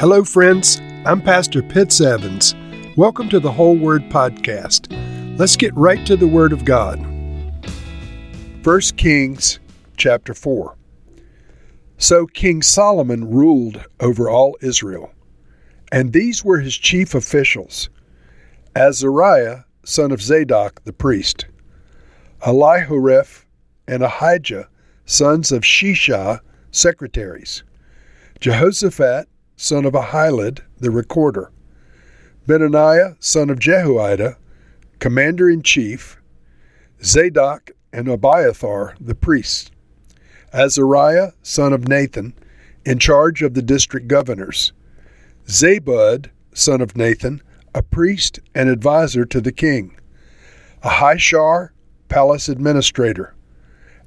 Hello, friends. I'm Pastor Pitts Evans. Welcome to the Whole Word Podcast. Let's get right to the Word of God. 1 Kings chapter 4. So King Solomon ruled over all Israel, and these were his chief officials Azariah, son of Zadok the priest, Elihoreph and Ahijah, sons of Shisha, secretaries, Jehoshaphat, son of Ahilud, the recorder, Benaiah, son of Jehoiada, commander in chief, Zadok and Abiathar, the priests, Azariah, son of Nathan, in charge of the district governors, Zabud, son of Nathan, a priest and adviser to the king, Ahishar, palace administrator,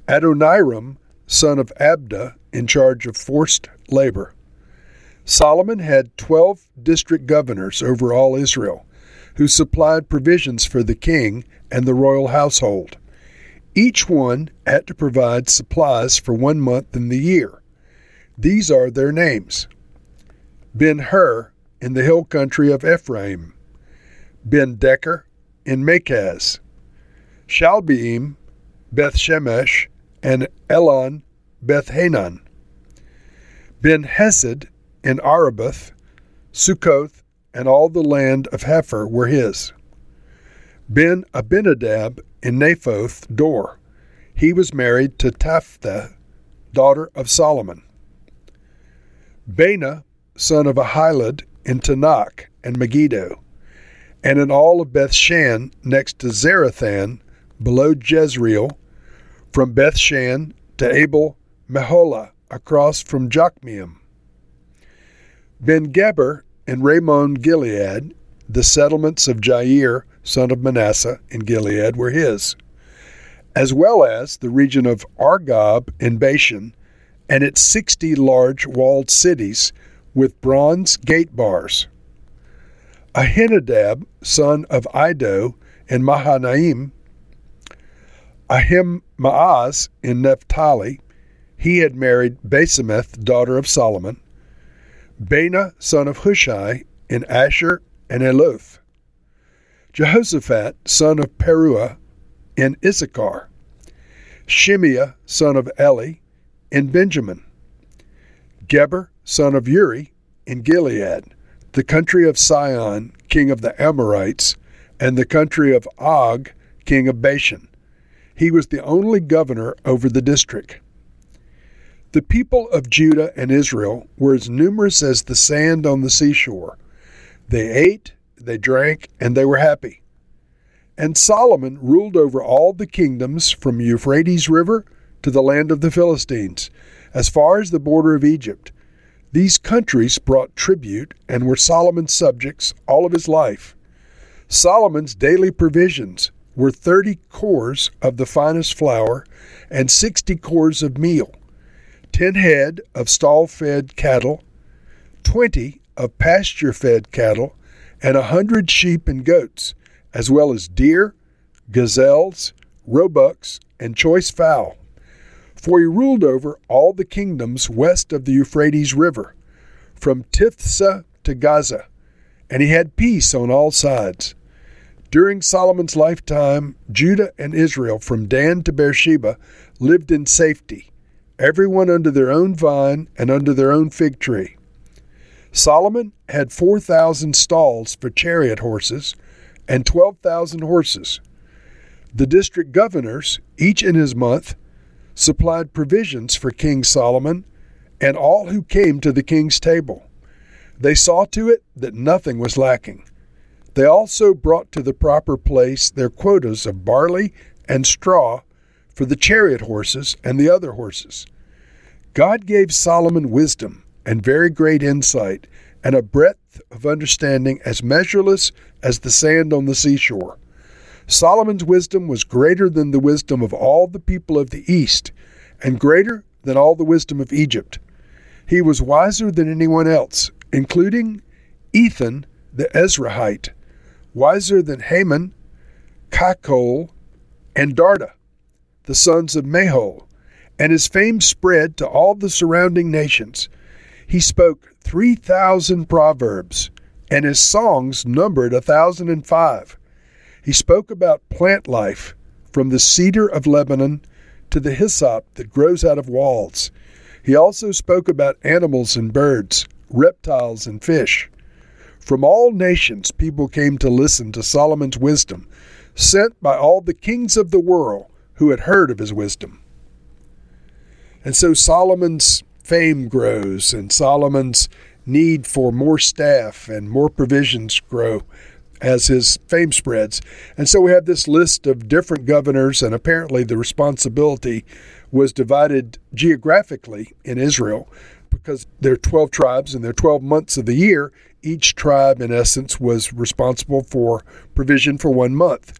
Adoniram, son of Abda, in charge of forced labor. Solomon had twelve district governors over all Israel, who supplied provisions for the king and the royal household. Each one had to provide supplies for one month in the year. These are their names Ben Hur in the hill country of Ephraim, Ben Deker in Makaz, Shaalbim, Beth Shemesh, and Elon Beth Hanan, Ben Hesed in Arabah, Succoth, and all the land of Hepher were his. Ben Abinadab in Naphoth Dor. He was married to Taphath, daughter of Solomon. Baana, son of Ahilud, in Taanach and Megiddo, and in all of Bethshan next to Zarethan, below Jezreel, from Bethshan to Abel Meholah, across from Jokmeam. Ben Geber and Ramoth Gilead, the settlements of Jair, son of Manasseh, in Gilead, were his, as well as the region of Argob in Bashan and its sixty large walled cities with bronze gate bars. Ahinadab, son of Iddo in Mahanaim, Ahimaaz in Naphtali, he had married Basemath, daughter of Solomon, Baana, son of Hushai, in Asher and Aloth, Jehoshaphat, son of Paruah, in Issachar, Shimei, son of Eli, in Benjamin, Geber, son of Uri, in Gilead, the country of Sihon, king of the Amorites, and the country of Og, king of Bashan. He was the only governor over the district. The people of Judah and Israel were as numerous as the sand on the seashore. They ate, they drank, and they were happy. And Solomon ruled over all the kingdoms from Euphrates River to the land of the Philistines, as far as the border of Egypt. These countries brought tribute and were Solomon's subjects all of his life. Solomon's daily provisions were thirty cors of the finest flour and sixty cors of meal ten head of stall fed cattle, twenty of pasture fed cattle, and a hundred sheep and goats, as well as deer, gazelles, roebucks, and choice fowl. For he ruled over all the kingdoms west of the Euphrates River, from Tiphsah to Gaza, and he had peace on all sides. During Solomon's lifetime, Judah and Israel, from Dan to Beersheba, lived in safety everyone under their own vine and under their own fig tree. Solomon had 4,000 stalls for chariot horses and 12,000 horses. The district governors, each in his month, supplied provisions for King Solomon and all who came to the king's table. They saw to it that nothing was lacking. They also brought to the proper place their quotas of barley and straw for the chariot horses and the other horses. God gave Solomon wisdom and very great insight and a breadth of understanding as measureless as the sand on the seashore. Solomon's wisdom was greater than the wisdom of all the people of the East, and greater than all the wisdom of Egypt. He was wiser than anyone else, including Ethan the Ezrahite, wiser than Heman, Calkol, and Darda, the sons of Mahol, and his fame spread to all the surrounding nations. He spoke 3,000 proverbs, and his songs numbered a 1,005. He spoke about plant life, from the cedar of Lebanon to the hyssop that grows out of walls. He also spoke about animals and birds, reptiles and fish. From all nations, people came to listen to Solomon's wisdom, sent by all the kings of the world who had heard of his wisdom. And so Solomon's fame grows, and Solomon's need for more staff and more provisions grow as his fame spreads. And so we have this list of different governors, and apparently the responsibility was divided geographically in Israel because there are 12 tribes and there are 12 months of the year. Each tribe, in essence, was responsible for provision for one month.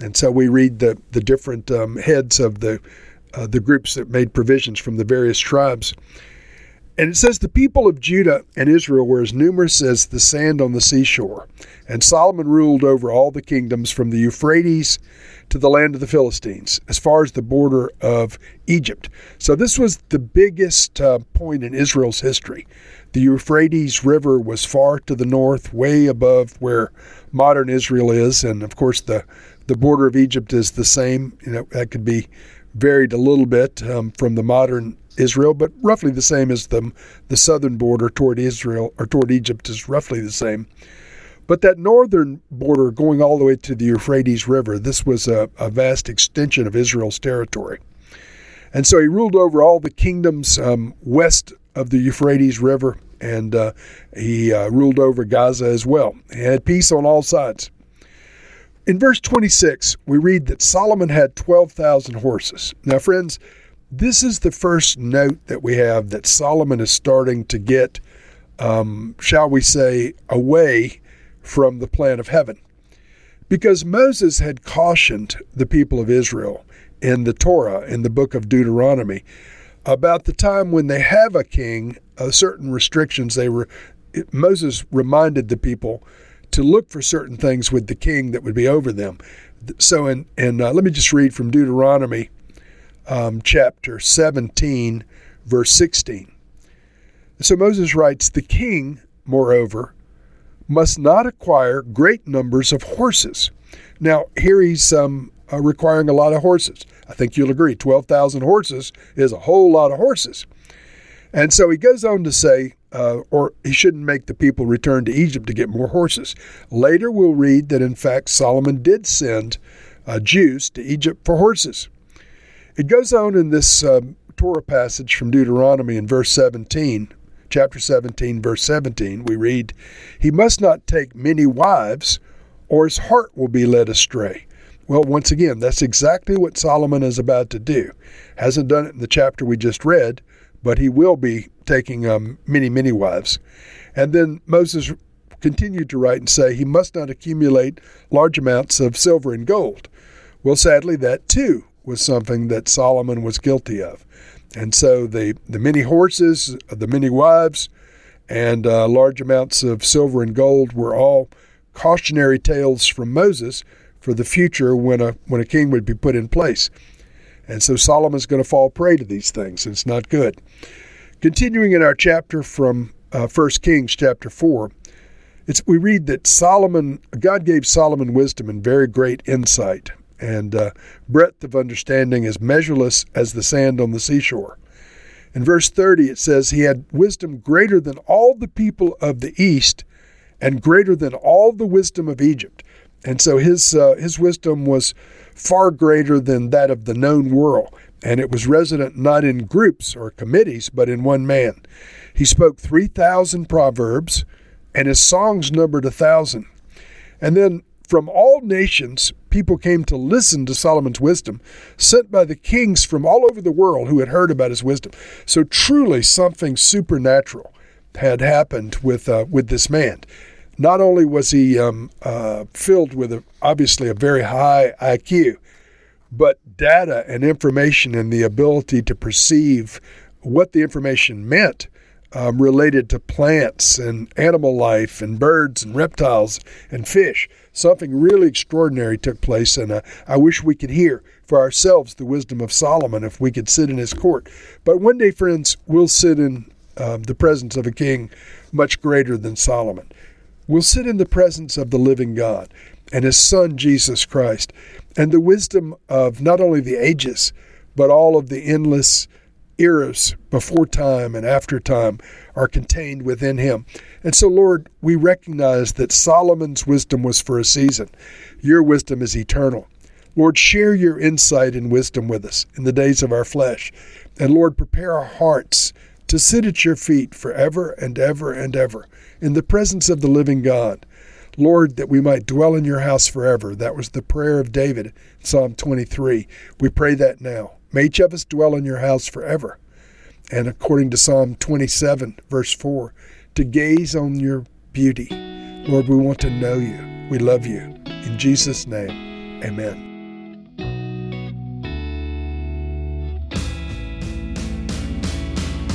And so we read the, the different um, heads of the, uh, the groups that made provisions from the various tribes. And it says the people of Judah and Israel were as numerous as the sand on the seashore. And Solomon ruled over all the kingdoms from the Euphrates to the land of the Philistines, as far as the border of Egypt. So this was the biggest uh, point in Israel's history. The Euphrates River was far to the north, way above where modern Israel is, and of course the the border of Egypt is the same. You know that could be varied a little bit um, from the modern Israel, but roughly the same as the, the southern border toward Israel or toward Egypt is roughly the same. But that northern border going all the way to the Euphrates River, this was a, a vast extension of Israel's territory. And so he ruled over all the kingdoms um, west of the Euphrates River, and uh, he uh, ruled over Gaza as well. He had peace on all sides. In verse 26, we read that Solomon had 12,000 horses. Now, friends, this is the first note that we have that Solomon is starting to get, um, shall we say, away from the plan of heaven. Because Moses had cautioned the people of Israel in the Torah, in the book of Deuteronomy, about the time when they have a king, uh, certain restrictions. They were Moses reminded the people to look for certain things with the king that would be over them. So, in, and uh, let me just read from Deuteronomy um, chapter 17, verse 16. So Moses writes, The king, moreover, must not acquire great numbers of horses. Now, here he's um, uh, requiring a lot of horses. I think you'll agree 12,000 horses is a whole lot of horses. And so he goes on to say, uh, or he shouldn't make the people return to Egypt to get more horses. Later, we'll read that in fact Solomon did send uh, Jews to Egypt for horses. It goes on in this um, Torah passage from Deuteronomy in verse 17, chapter 17, verse 17, we read, He must not take many wives, or his heart will be led astray. Well, once again, that's exactly what Solomon is about to do. Hasn't done it in the chapter we just read, but he will be taking um, many, many wives. And then Moses continued to write and say, He must not accumulate large amounts of silver and gold. Well, sadly, that too was something that Solomon was guilty of. And so the, the many horses, the many wives, and uh, large amounts of silver and gold were all cautionary tales from Moses for the future when a, when a king would be put in place. And so Solomon's going to fall prey to these things. and It's not good. Continuing in our chapter from uh, 1 Kings chapter 4, it's, we read that Solomon, God gave Solomon wisdom and very great insight and uh, breadth of understanding is measureless as the sand on the seashore. In verse 30, it says, He had wisdom greater than all the people of the east and greater than all the wisdom of Egypt. And so his, uh, his wisdom was far greater than that of the known world, and it was resident not in groups or committees, but in one man. He spoke 3,000 proverbs, and his songs numbered a thousand. And then from all nations, people came to listen to Solomon's wisdom, sent by the kings from all over the world who had heard about his wisdom. So truly, something supernatural had happened with uh, with this man. Not only was he um, uh, filled with a, obviously a very high IQ, but data and information and the ability to perceive what the information meant um, related to plants and animal life and birds and reptiles and fish something really extraordinary took place, and uh, I wish we could hear for ourselves the wisdom of Solomon if we could sit in his court. But one day, friends, we'll sit in um, the presence of a king much greater than Solomon. We'll sit in the presence of the living God and his Son, Jesus Christ, and the wisdom of not only the ages, but all of the endless eras before time and after time are contained within him. And so, Lord, we recognize that Solomon's wisdom was for a season. Your wisdom is eternal. Lord, share your insight and wisdom with us in the days of our flesh. And Lord, prepare our hearts to sit at your feet forever and ever and ever in the presence of the living God. Lord, that we might dwell in your house forever. That was the prayer of David, Psalm 23. We pray that now. May each of us dwell in your house forever. And according to Psalm 27, verse 4, to gaze on your beauty. Lord, we want to know you. We love you. In Jesus' name, amen.